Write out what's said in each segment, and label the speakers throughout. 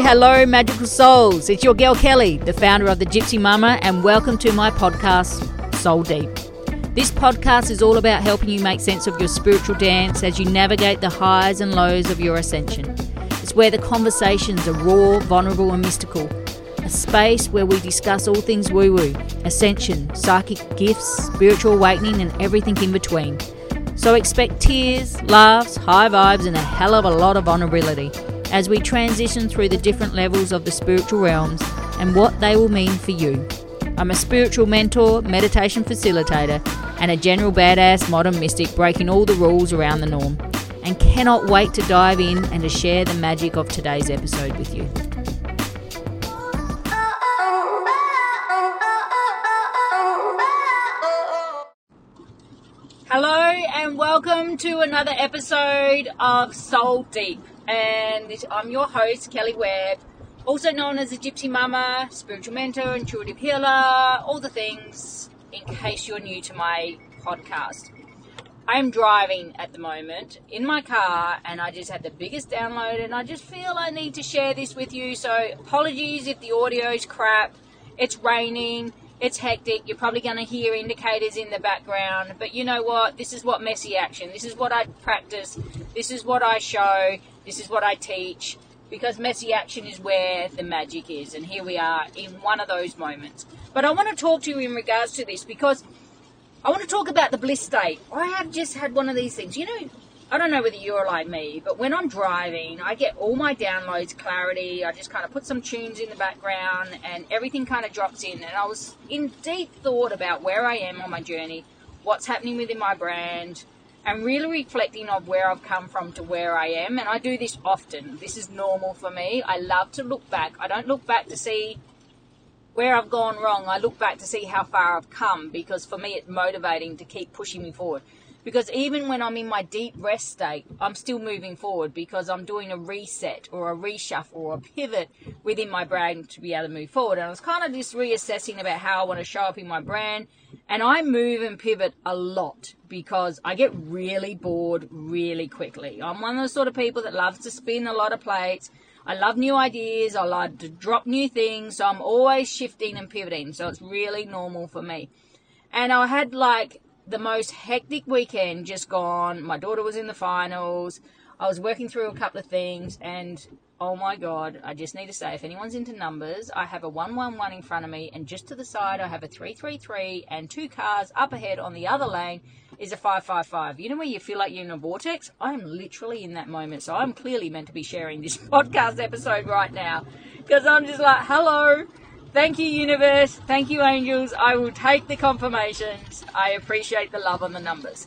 Speaker 1: Hello, magical souls. It's your girl Kelley, the founder of the Gypsy Mumma, and welcome to my podcast, Soul Deep. This podcast is all about helping you make sense of your spiritual dance as you navigate the highs and lows of your ascension. It's where the conversations are raw, vulnerable, and mystical. A space where we discuss all things woo woo, ascension, psychic gifts, spiritual awakening, and everything in between. So expect tears, laughs, high vibes, and a hell of a lot of vulnerability as we transition through the different levels of the spiritual realms and what they will mean for you. I'm a spiritual mentor, meditation facilitator, and a general badass modern mystic breaking all the rules around the norm, and cannot wait to dive in and to share the magic of today's episode with you. Hello, and welcome to another episode of Soul Deep. And I'm your host, Kelley Webb, also known as the Gypsy Mumma, spiritual mentor, intuitive healer, all the things in case you're new to my podcast. I'm driving at the moment in my car and I just had the biggest download and I just feel I need to share this with you. So, apologies if the audio is crap. It's raining it's hectic. You're probably going to hear indicators in the background. But you know what? This is what messy action. This is what I practice. This is what I show. This is what I teach. Because messy action is where the magic is. And here we are in one of those moments. But I want to talk to you in regards to this because I want to talk about the bliss state. I have just had one of these things. You know, I don't know whether you're like me, but when I'm driving, I get all my downloads clarity. I just kind of put some tunes in the background and everything kind of drops in. And I was in deep thought about where I am on my journey, what's happening within my brand, and really reflecting on where I've come from to where I am. And I do this often. This is normal for me. I love to look back. I don't look back to see where I've gone wrong. I look back to see how far I've come because for me it's motivating to keep pushing me forward. Because even when I'm in my deep rest state, I'm still moving forward because I'm doing a reset or a reshuffle or a pivot within my brain to be able to move forward. And I was kind of just reassessing about how I want to show up in my brand. And I move and pivot a lot because I get really bored really quickly. I'm one of those sort of people that loves to spin a lot of plates. I love new ideas. I like to drop new things. So I'm always shifting and pivoting. So it's really normal for me. And I had like the most hectic weekend just gone. My daughter was in the finals. I was working through a couple of things, and oh my god, I just need to say if anyone's into numbers, I have a 111 in front of me, and just to the side, I have a 333, and two cars up ahead on the other lane is a 555. You know where you feel like you're in a vortex? I'm literally in that moment, so I'm clearly meant to be sharing this podcast episode right now because I'm just like, hello. Thank you, universe. Thank you, angels. I will take the confirmations. I appreciate the love and the numbers.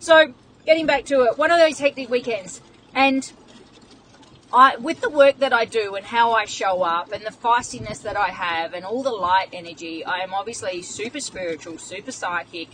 Speaker 1: So, getting back to it, one of those hectic weekends, and I, with the work that I do and how I show up and the feistiness that I have and all the light energy, I am obviously super spiritual, super psychic,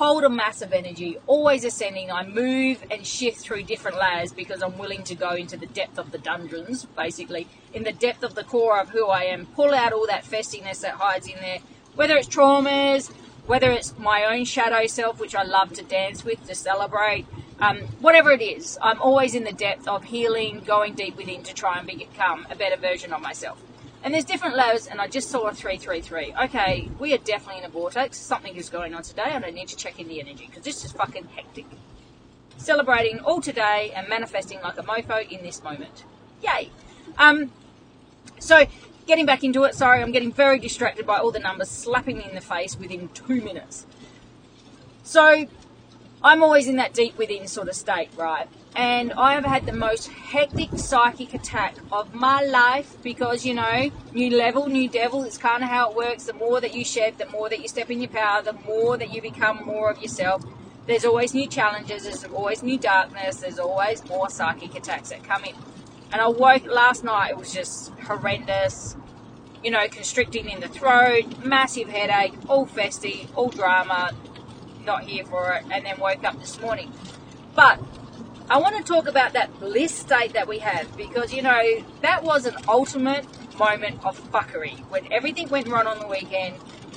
Speaker 1: hold a massive energy, always ascending. I move and shift through different layers because I'm willing to go into the depth of the dungeons, basically, in the depth of the core of who I am, pull out all that festiness that hides in there, whether it's traumas, whether it's my own shadow self, which I love to dance with, to celebrate, um, whatever it is. I'm always in the depth of healing, going deep within to try and become a better version of myself. And there's different levels, and I just saw a 333. Okay, we are definitely in a vortex. Something is going on today, and I need to check in the energy because this is fucking hectic. Celebrating all today and manifesting like a mofo in this moment. Yay! Um, so, getting back into it, sorry, I'm getting very distracted by all the numbers slapping me in the face within two minutes. So, I'm always in that deep within sort of state, right? And I have had the most hectic psychic attack of my life because you know, new level, new devil. It's kind of how it works. The more that you shed, the more that you step in your power, the more that you become more of yourself. There's always new challenges. There's always new darkness. There's always more psychic attacks that come in. And I woke last night. It was just horrendous. You know, constricting in the throat, massive headache, all festy, all drama. Not here for it. And then woke up this morning. But I want to talk about that bliss state that we have because you know that was an ultimate moment of fuckery when everything went wrong on the weekend.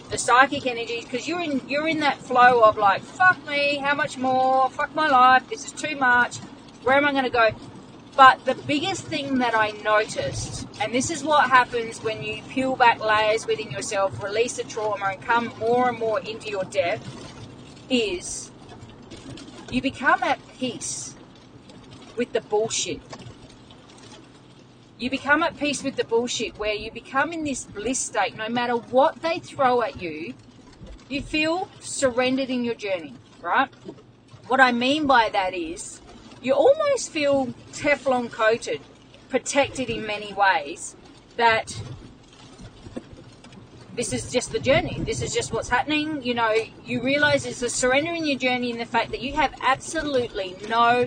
Speaker 1: The psychic energy, because you're in you're in that flow of like, fuck me, how much more? Fuck my life, this is too much. Where am I going to go? But the biggest thing that I noticed, and this is what happens when you peel back layers within yourself, release the trauma, and come more and more into your depth, is you become at peace with the bullshit. You become at peace with the bullshit where you become in this bliss state no matter what they throw at you, you feel surrendered in your journey, right? What I mean by that is you almost feel Teflon coated, protected in many ways, that this is just the journey. This is just what's happening. You know, you realize it's a surrender in your journey in the fact that you have absolutely no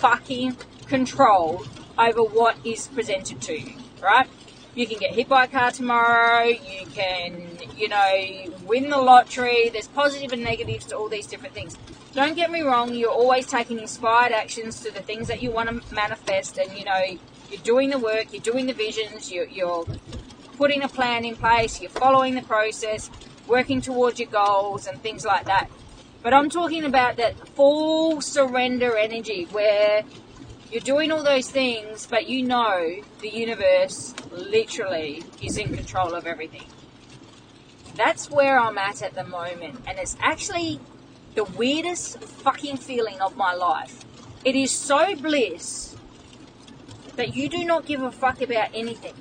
Speaker 1: fucking control over what is presented to you, right? You can get hit by a car tomorrow, you can, you know, win the lottery. There's positive and negatives to all these different things. Don't get me wrong, you're always taking inspired actions to the things that you want to manifest, and you know, you're doing the work, you're doing the visions, you're, you're putting a plan in place, you're following the process, working towards your goals, and things like that. But I'm talking about that full surrender energy where you're doing all those things, but you know the universe literally is in control of everything. That's where I'm at at the moment, and it's actually the weirdest fucking feeling of my life. It is so bliss that you do not give a fuck about anything.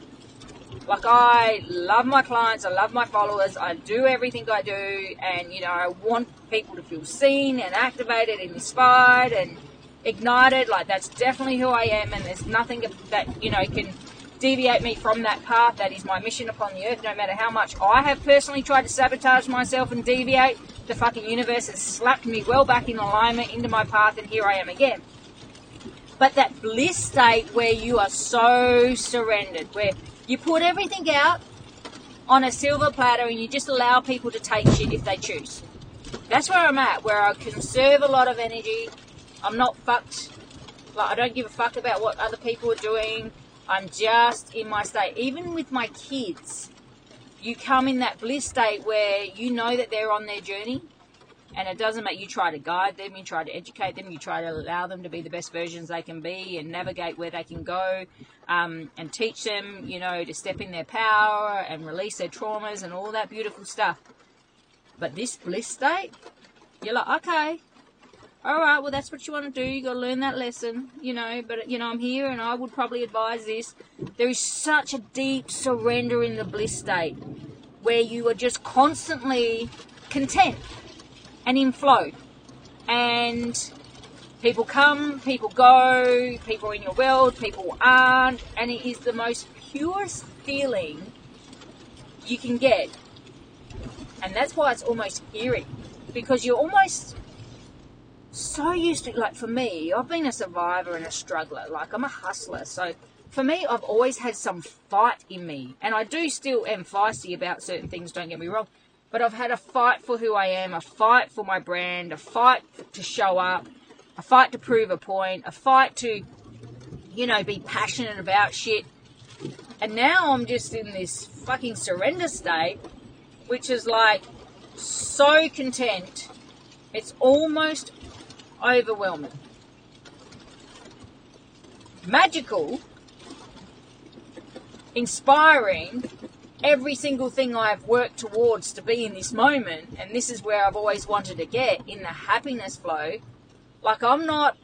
Speaker 1: Like, I love my clients, I love my followers, I do everything I do, and you know, I want people to feel seen and activated and inspired and ignited. Like that's definitely who I am, and there's nothing that you know can deviate me from that path. That is my mission upon the earth. No matter how much I have personally tried to sabotage myself and deviate, the fucking universe has slapped me well back in alignment into my path, and here I am again. But that bliss state where you are so surrendered, where you put everything out on a silver platter and you just allow people to take shit if they choose. That's where I'm at, where I conserve a lot of energy, I'm not fucked. Like I don't give a fuck about what other people are doing. I'm just in my state. Even with my kids, you come in that bliss state where you know that they're on their journey, and it doesn't matter. You try to guide them, you try to educate them, you try to allow them to be the best versions they can be, and navigate where they can go, um, and teach them, you know, to step in their power and release their traumas and all that beautiful stuff. But this bliss state, you're like, okay, all right, well, that's what you want to do. You got to learn that lesson, you know. But you know, I'm here, and I would probably advise this. There is such a deep surrender in the bliss state, where you are just constantly content in flow, and people come, people go, people in your world, people aren't, and it is the most purest feeling you can get, and that's why it's almost eerie, because you're almost so used to like for me i've been a survivor and a struggler. Like i'm a hustler. So for me i've always had some fight in me. And i do still am feisty about certain things don't get me wrong but i've had a fight for who i am a fight for my brand a fight to show up a fight to prove a point a fight to you know be passionate about shit and now i'm just in this fucking surrender state which is like so content it's almost overwhelming. Magical, inspiring, every single thing I've worked towards to be in this moment, and this is where I've always wanted to get in the happiness flow. Like, I'm not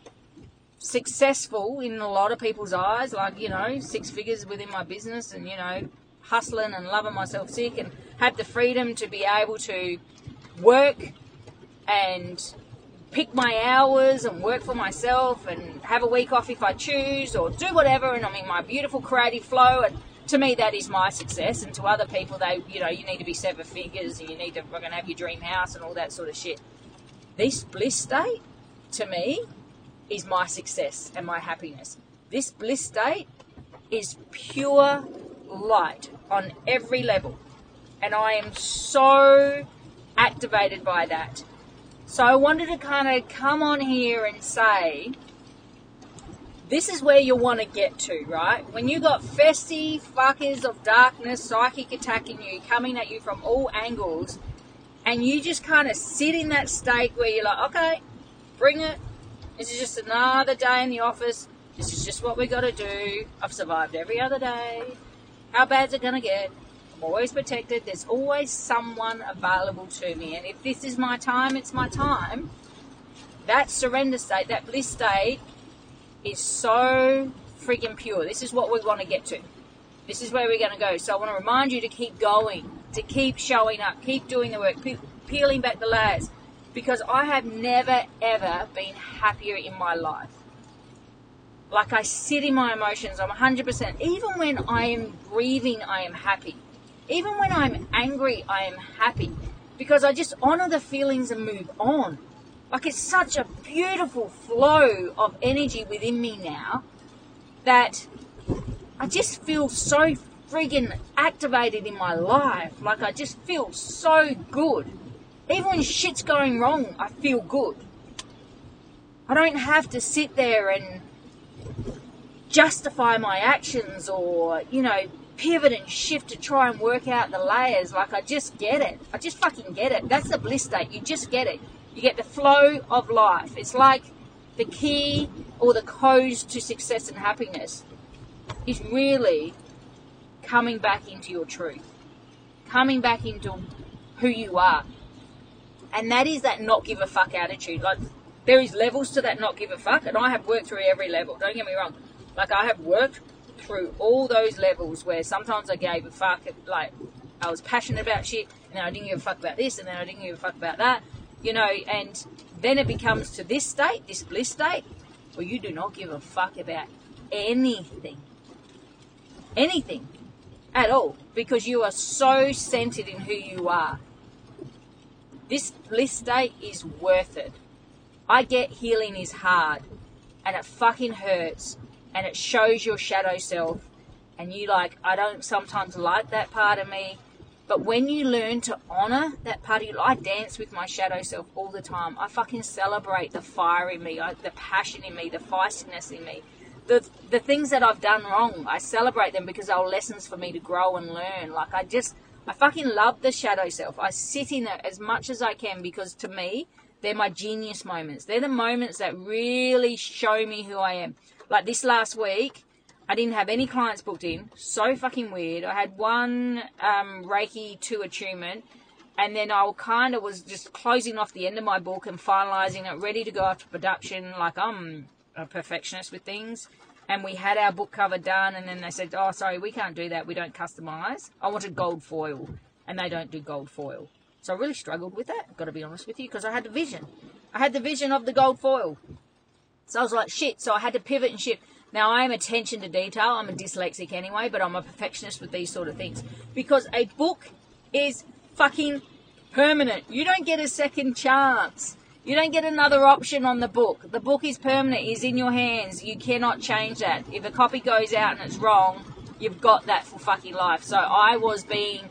Speaker 1: successful in a lot of people's eyes, like, you know, six figures within my business and, you know, hustling and loving myself sick and have the freedom to be able to work and pick my hours and work for myself and have a week off if I choose or do whatever and I'm in my beautiful creative flow and to me that is my success and to other people they you know you need to be seven figures and you need to fucking have your dream house and all that sort of shit. This bliss state to me is my success and my happiness. This bliss state is pure light on every level. And I am so activated by that. So I wanted to kind of come on here and say, this is where you want to get to, right? When you got festy fuckers of darkness, psychic attacking you, coming at you from all angles, and you just kind of sit in that state where you're like, okay, bring it. This is just another day in the office. This is just what we got to do. I've survived every other day. How bad's it going to get? I'm always protected. There's always someone available to me. And if this is my time, it's my time. That surrender state, that bliss state, is so freaking pure. This is what we want to get to. This is where we're going to go. So I want to remind you to keep going, to keep showing up, keep doing the work, pe- peeling back the layers. Because I have never, ever been happier in my life. Like I sit in my emotions, I'm 100%. Even when I am grieving, I am happy. Even when I'm angry, I am happy. Because I just honor the feelings and move on. Like it's such a beautiful flow of energy within me now that I just feel so friggin' activated in my life. Like I just feel so good. Even when shit's going wrong, I feel good. I don't have to sit there and justify my actions or, you know, pivot and shift to try and work out the layers. Like I just get it. I just fucking get it. That's the bliss state. You just get it. You get the flow of life. It's like the key or the code to success and happiness is really coming back into your truth, coming back into who you are. And that is that not give a fuck attitude. Like, there is levels to that not give a fuck, and I have worked through every level. Don't get me wrong. Like, I have worked through all those levels where sometimes I gave a fuck, like, I was passionate about shit, and then I didn't give a fuck about this, and then I didn't give a fuck about that, you know, and then it becomes to this state, this bliss state, where you do not give a fuck about anything. Anything at all because you are so centered in who you are. This bliss state is worth it. I get healing is hard and it fucking hurts and it shows your shadow self and you like I don't sometimes like that part of me but when you learn to honor that part of you, I dance with my shadow self all the time. I fucking celebrate the fire in me, the passion in me, the feistiness in me the the things that I've done wrong, I celebrate them because they're lessons for me to grow and learn. Like I just I fucking love the shadow self. I sit in it as much as I can because to me, they're my genius moments. They're the moments that really show me who I am. Like this last week, I didn't have any clients booked in. So fucking weird. I had one um, Reiki 2 attunement, and then I kind of was just closing off the end of my book and finalizing it, ready to go after production. Like I'm a perfectionist with things. And we had our book cover done, and then they said, "Oh, sorry, we can't do that. We don't customize. I wanted gold foil, and they don't do gold foil." So I really struggled with that. Got to be honest with you, because I had the vision. I had the vision of the gold foil. So I was like, shit. So I had to pivot and shift. Now I am attention to detail. I'm a dyslexic anyway, but I'm a perfectionist with these sort of things because a book is fucking permanent. You don't get a second chance. You don't get another option on the book. The book is permanent, is in your hands. You cannot change that. If a copy goes out and it's wrong, you've got that for fucking life. So I was being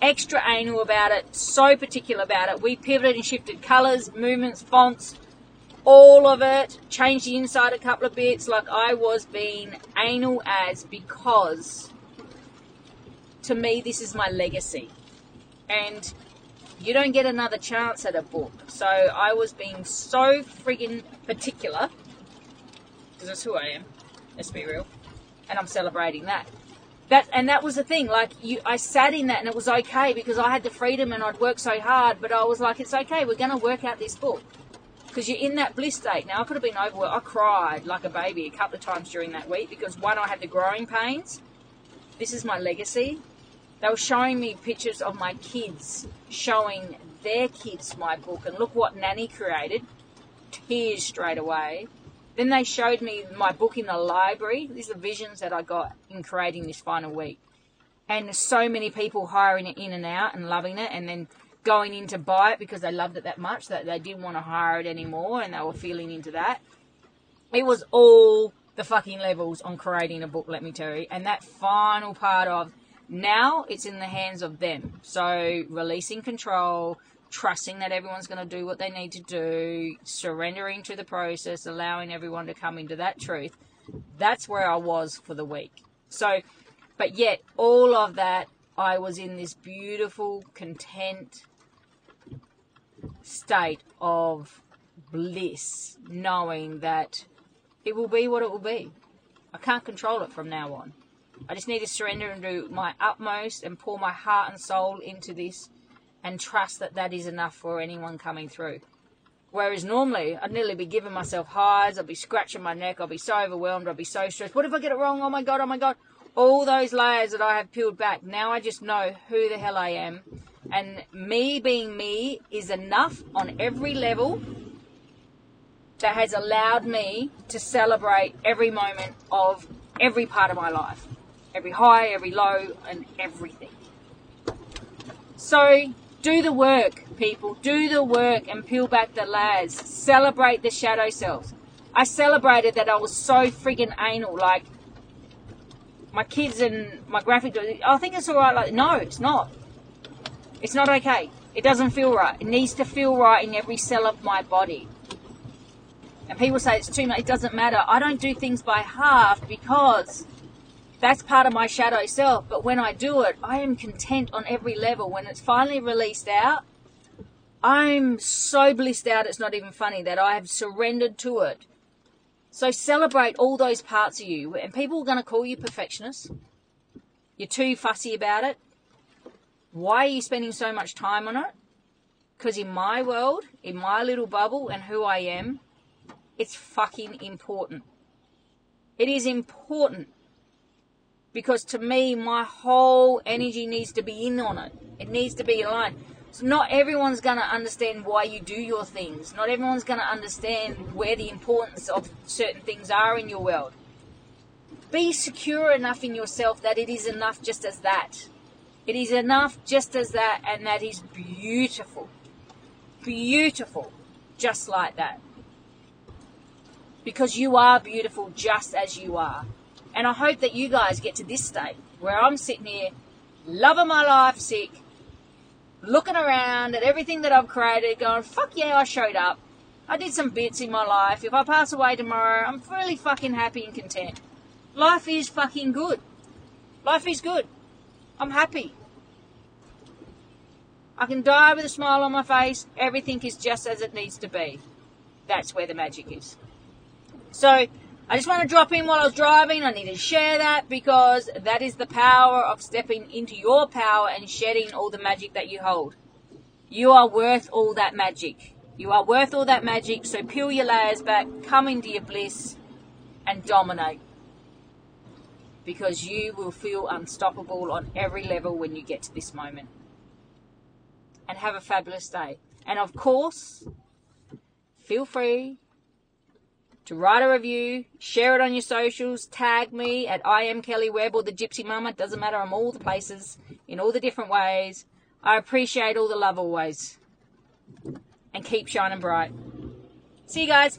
Speaker 1: extra anal about it, so particular about it. We pivoted and shifted colours, movements, fonts, all of it, changed the inside a couple of bits. Like I was being anal as because to me this is my legacy. And you don't get another chance at a book. So I was being so friggin' particular, because that's who I am. Let's be real, and I'm celebrating that. That and that was the thing. Like you, I sat in that, and it was okay because I had the freedom, and I'd worked so hard. But I was like, it's okay. We're to work out this book because you're in that bliss state. Now I could have been overworked. I cried like a baby a couple of times during that week because one, I had the growing pains. This is my legacy they were showing me pictures of my kids showing their kids my book and look what nanny created tears straight away then they showed me my book in the library these are visions that i got in creating this final week and so many people hiring it in and out and loving it and then going in to buy it because they loved it that much that they didn't want to hire it anymore and they were feeling into that it was all the fucking levels on creating a book let me tell you and that final part of now it's in the hands of them. So releasing control, trusting that everyone's going to do what they need to do, surrendering to the process, allowing everyone to come into that truth. That's where I was for the week. So, but yet all of that, I was in this beautiful, content state of bliss, knowing that it will be what it will be. I can't control it from now on. I just need to surrender and do my utmost and pour my heart and soul into this and trust that that is enough for anyone coming through. Whereas normally, I'd nearly be giving myself highs, I'd be scratching my neck, I'd be so overwhelmed, I'd be so stressed. What if I get it wrong? Oh my God, oh my God. All those layers that I have peeled back, now I just know who the hell I am. And me being me is enough on every level that has allowed me to celebrate every moment of every part of my life every high, every low, and everything. So, do the work, people. Do the work and peel back the layers. Celebrate the shadow selves. I celebrated that I was so friggin' anal. Like, my kids and my graphic, I think it's alright. Like, no, it's not. It's not okay. It doesn't feel right. It needs to feel right in every cell of my body. And people say it's too much. It doesn't matter. I don't do things by half because that's part of my shadow self. But when I do it, I am content on every level. When it's finally released out, I'm so blissed out, it's not even funny that I have surrendered to it. So celebrate all those parts of you. And people are going to call you perfectionist. You're too fussy about it. Why are you spending so much time on it? Because in my world, in my little bubble, and who I am, it's fucking important. It is important because to me, my whole energy needs to be in on it. It needs to be aligned. So not everyone's going to understand why you do your things. Not everyone's going to understand where the importance of certain things are in your world. Be secure enough in yourself that it is enough just as that. It is enough just as that, and that is beautiful. Beautiful, just like that. Because you are beautiful just as you are. And I hope that you guys get to this state where I'm sitting here, loving my life sick, looking around at everything that I've created, going, fuck yeah, I showed up. I did some bits in my life. If I pass away tomorrow, I'm really fucking happy and content. Life is fucking good. Life is good. I'm happy. I can die with a smile on my face. Everything is just as it needs to be. That's where the magic is. So, I just want to drop in while I was driving. I need to share that because that is the power of stepping into your power and shedding all the magic that you hold. You are worth all that magic. You are worth all that magic, so peel your layers back, come into your bliss, and dominate. Because you will feel unstoppable on every level when you get to this moment. And have a fabulous day. And of course, feel free to write a review, share it on your socials, tag me at I am Kelley Webb or the Gypsy Mumma. Doesn't matter. I'm all the places in all the different ways. I appreciate all the love always. And keep shining bright. See you guys.